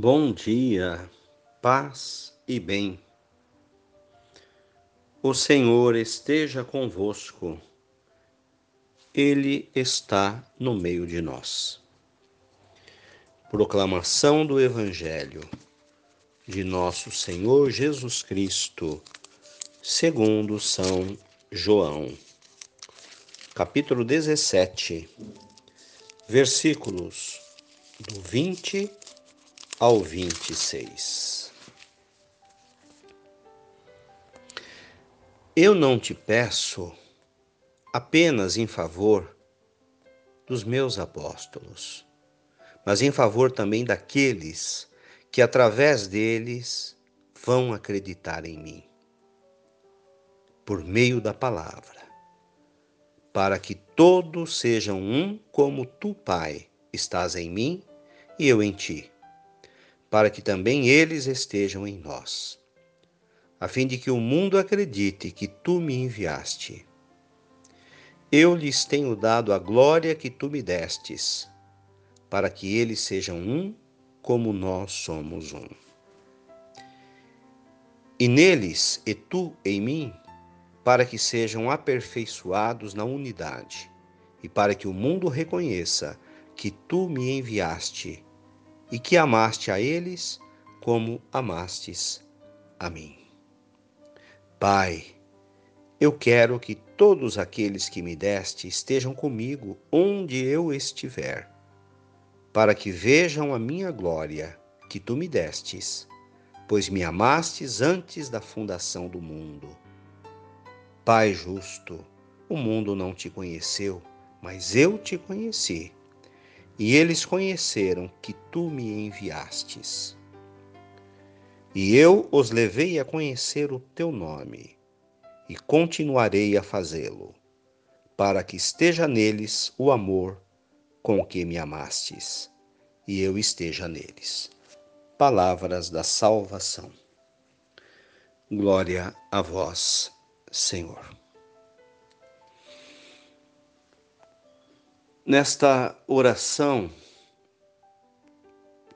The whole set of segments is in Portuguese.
Bom dia, paz e bem. O Senhor esteja convosco, Ele está no meio de nós. Proclamação do Evangelho de Nosso Senhor Jesus Cristo, segundo São João, capítulo 17, versículos do 20 ao 26. Eu não te peço apenas em favor dos meus apóstolos, mas em favor também daqueles que através deles vão acreditar em mim, por meio da palavra, para que todos sejam um como tu, Pai, estás em mim e eu em ti para que também eles estejam em nós, a fim de que o mundo acredite que tu me enviaste. Eu lhes tenho dado a glória que tu me destes, para que eles sejam um como nós somos um. E neles, e tu em mim, para que sejam aperfeiçoados na unidade, e para que o mundo reconheça que tu me enviaste e que amaste a eles como amastes a mim. Pai, eu quero que todos aqueles que me deste estejam comigo onde eu estiver, para que vejam a minha glória que tu me destes, pois me amastes antes da fundação do mundo. Pai justo, o mundo não te conheceu, mas eu te conheci e eles conheceram que tu me enviastes. E eu os levei a conhecer o teu nome, e continuarei a fazê-lo, para que esteja neles o amor com que me amastes, e eu esteja neles. Palavras da salvação. Glória a vós, Senhor. Nesta oração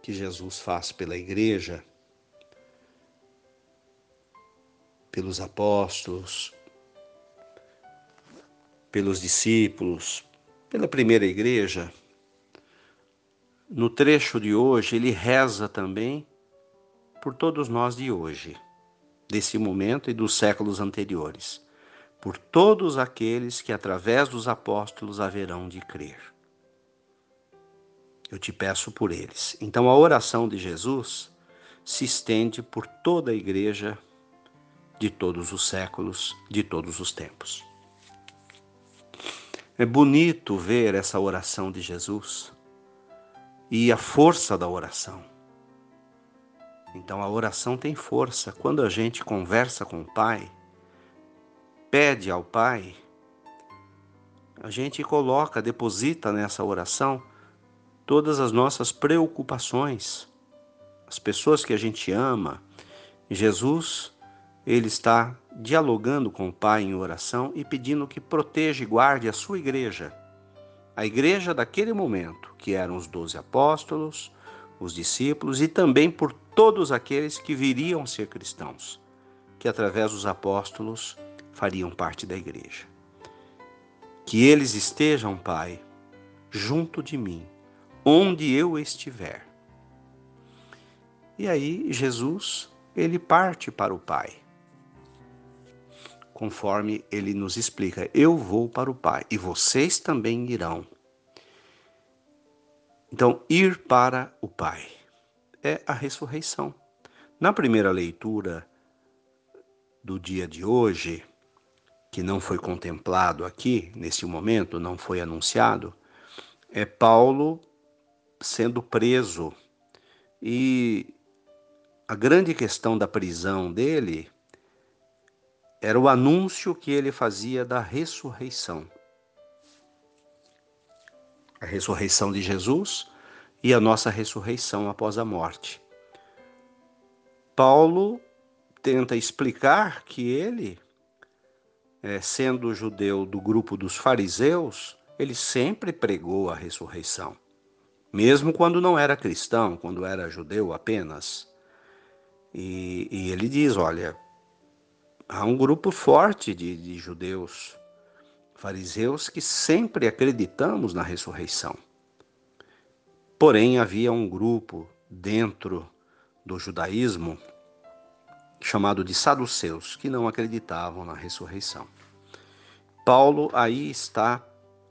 que Jesus faz pela igreja, pelos apóstolos, pelos discípulos, pela primeira igreja, no trecho de hoje, ele reza também por todos nós de hoje, desse momento e dos séculos anteriores por todos aqueles que através dos apóstolos haverão de crer. Eu te peço por eles. Então a oração de Jesus se estende por toda a igreja de todos os séculos, de todos os tempos. É bonito ver essa oração de Jesus e a força da oração. Então a oração tem força. Quando a gente conversa com o Pai, pede ao Pai, a gente coloca, deposita nessa oração todas as nossas preocupações, as pessoas que a gente ama. Jesus, ele está dialogando com o Pai em oração e pedindo que proteja e guarde a sua igreja, a igreja daquele momento, que eram os doze apóstolos, os discípulos e também por todos aqueles que viriam ser cristãos, que através dos apóstolos fariam parte da igreja. Que eles estejam, Pai, junto de mim, onde eu estiver. E aí Jesus, ele parte para o Pai. Conforme ele nos explica, eu vou para o Pai e vocês também irão. Então, ir para o Pai é a ressurreição. Na primeira leitura do dia de hoje, que não foi contemplado aqui, nesse momento, não foi anunciado, é Paulo sendo preso. E a grande questão da prisão dele era o anúncio que ele fazia da ressurreição. A ressurreição de Jesus e a nossa ressurreição após a morte. Paulo tenta explicar que ele é, sendo judeu do grupo dos fariseus, ele sempre pregou a ressurreição. mesmo quando não era cristão, quando era judeu apenas. E, e ele diz: olha, há um grupo forte de, de judeus, fariseus, que sempre acreditamos na ressurreição. Porém, havia um grupo dentro do judaísmo chamado de saduceus, que não acreditavam na ressurreição. Paulo aí está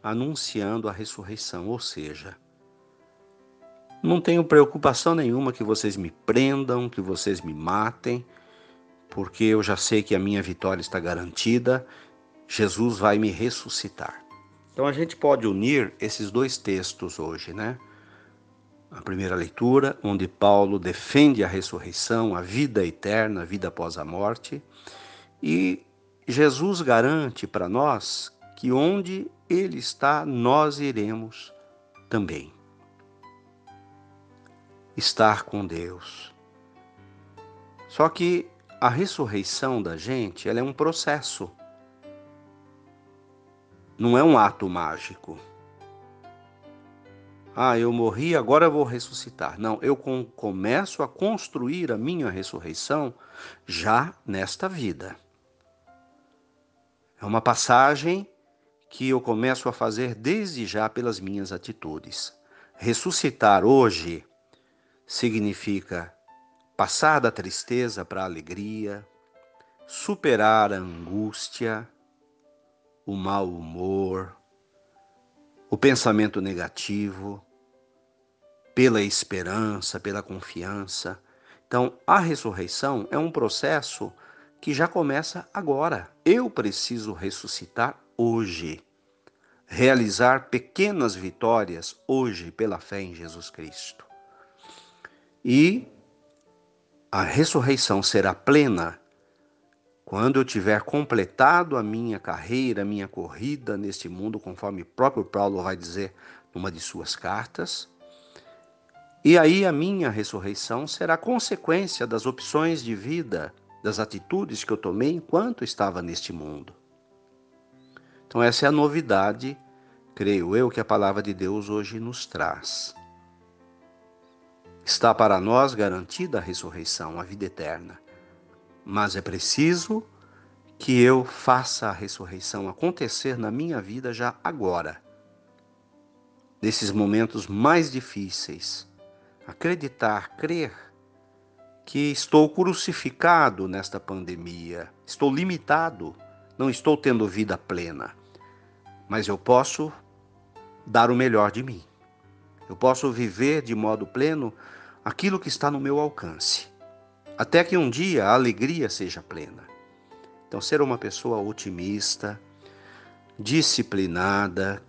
anunciando a ressurreição, ou seja, não tenho preocupação nenhuma que vocês me prendam, que vocês me matem, porque eu já sei que a minha vitória está garantida. Jesus vai me ressuscitar. Então a gente pode unir esses dois textos hoje, né? A primeira leitura, onde Paulo defende a ressurreição, a vida eterna, a vida após a morte, e Jesus garante para nós que onde ele está, nós iremos também estar com Deus. Só que a ressurreição da gente, ela é um processo. Não é um ato mágico. Ah, eu morri, agora eu vou ressuscitar. Não, eu começo a construir a minha ressurreição já nesta vida. É uma passagem que eu começo a fazer desde já pelas minhas atitudes. Ressuscitar hoje significa passar da tristeza para a alegria, superar a angústia, o mau humor, o pensamento negativo, pela esperança, pela confiança. Então, a ressurreição é um processo que já começa agora. Eu preciso ressuscitar hoje. Realizar pequenas vitórias hoje pela fé em Jesus Cristo. E a ressurreição será plena quando eu tiver completado a minha carreira, a minha corrida neste mundo, conforme próprio Paulo vai dizer numa de suas cartas. E aí a minha ressurreição será consequência das opções de vida, das atitudes que eu tomei enquanto estava neste mundo. Então, essa é a novidade, creio eu, que a palavra de Deus hoje nos traz. Está para nós garantida a ressurreição, a vida eterna. Mas é preciso que eu faça a ressurreição acontecer na minha vida já agora. Nesses momentos mais difíceis, acreditar, crer que estou crucificado nesta pandemia, estou limitado, não estou tendo vida plena, mas eu posso dar o melhor de mim. Eu posso viver de modo pleno aquilo que está no meu alcance, até que um dia a alegria seja plena. Então, ser uma pessoa otimista, disciplinada,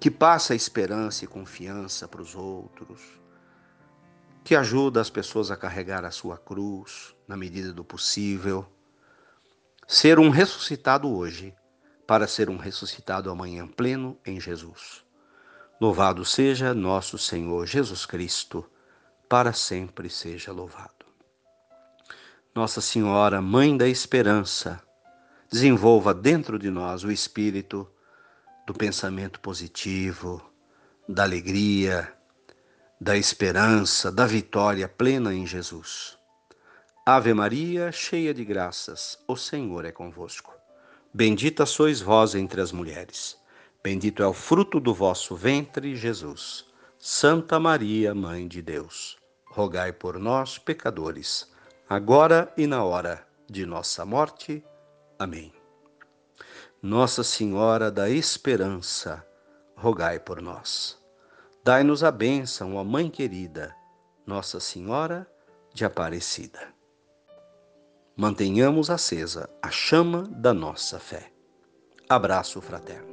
que passa esperança e confiança para os outros, que ajuda as pessoas a carregar a sua cruz na medida do possível. Ser um ressuscitado hoje, para ser um ressuscitado amanhã pleno em Jesus. Louvado seja nosso Senhor Jesus Cristo, para sempre seja louvado. Nossa Senhora, Mãe da Esperança, desenvolva dentro de nós o espírito do pensamento positivo, da alegria, da esperança, da vitória plena em Jesus. Ave Maria, cheia de graças, o Senhor é convosco. Bendita sois vós entre as mulheres. Bendito é o fruto do vosso ventre, Jesus. Santa Maria, Mãe de Deus, rogai por nós, pecadores, agora e na hora de nossa morte. Amém. Nossa Senhora da Esperança, rogai por nós. Dai-nos a bênção, ó Mãe querida, Nossa Senhora de Aparecida. Mantenhamos acesa a chama da nossa fé. Abraço fraterno.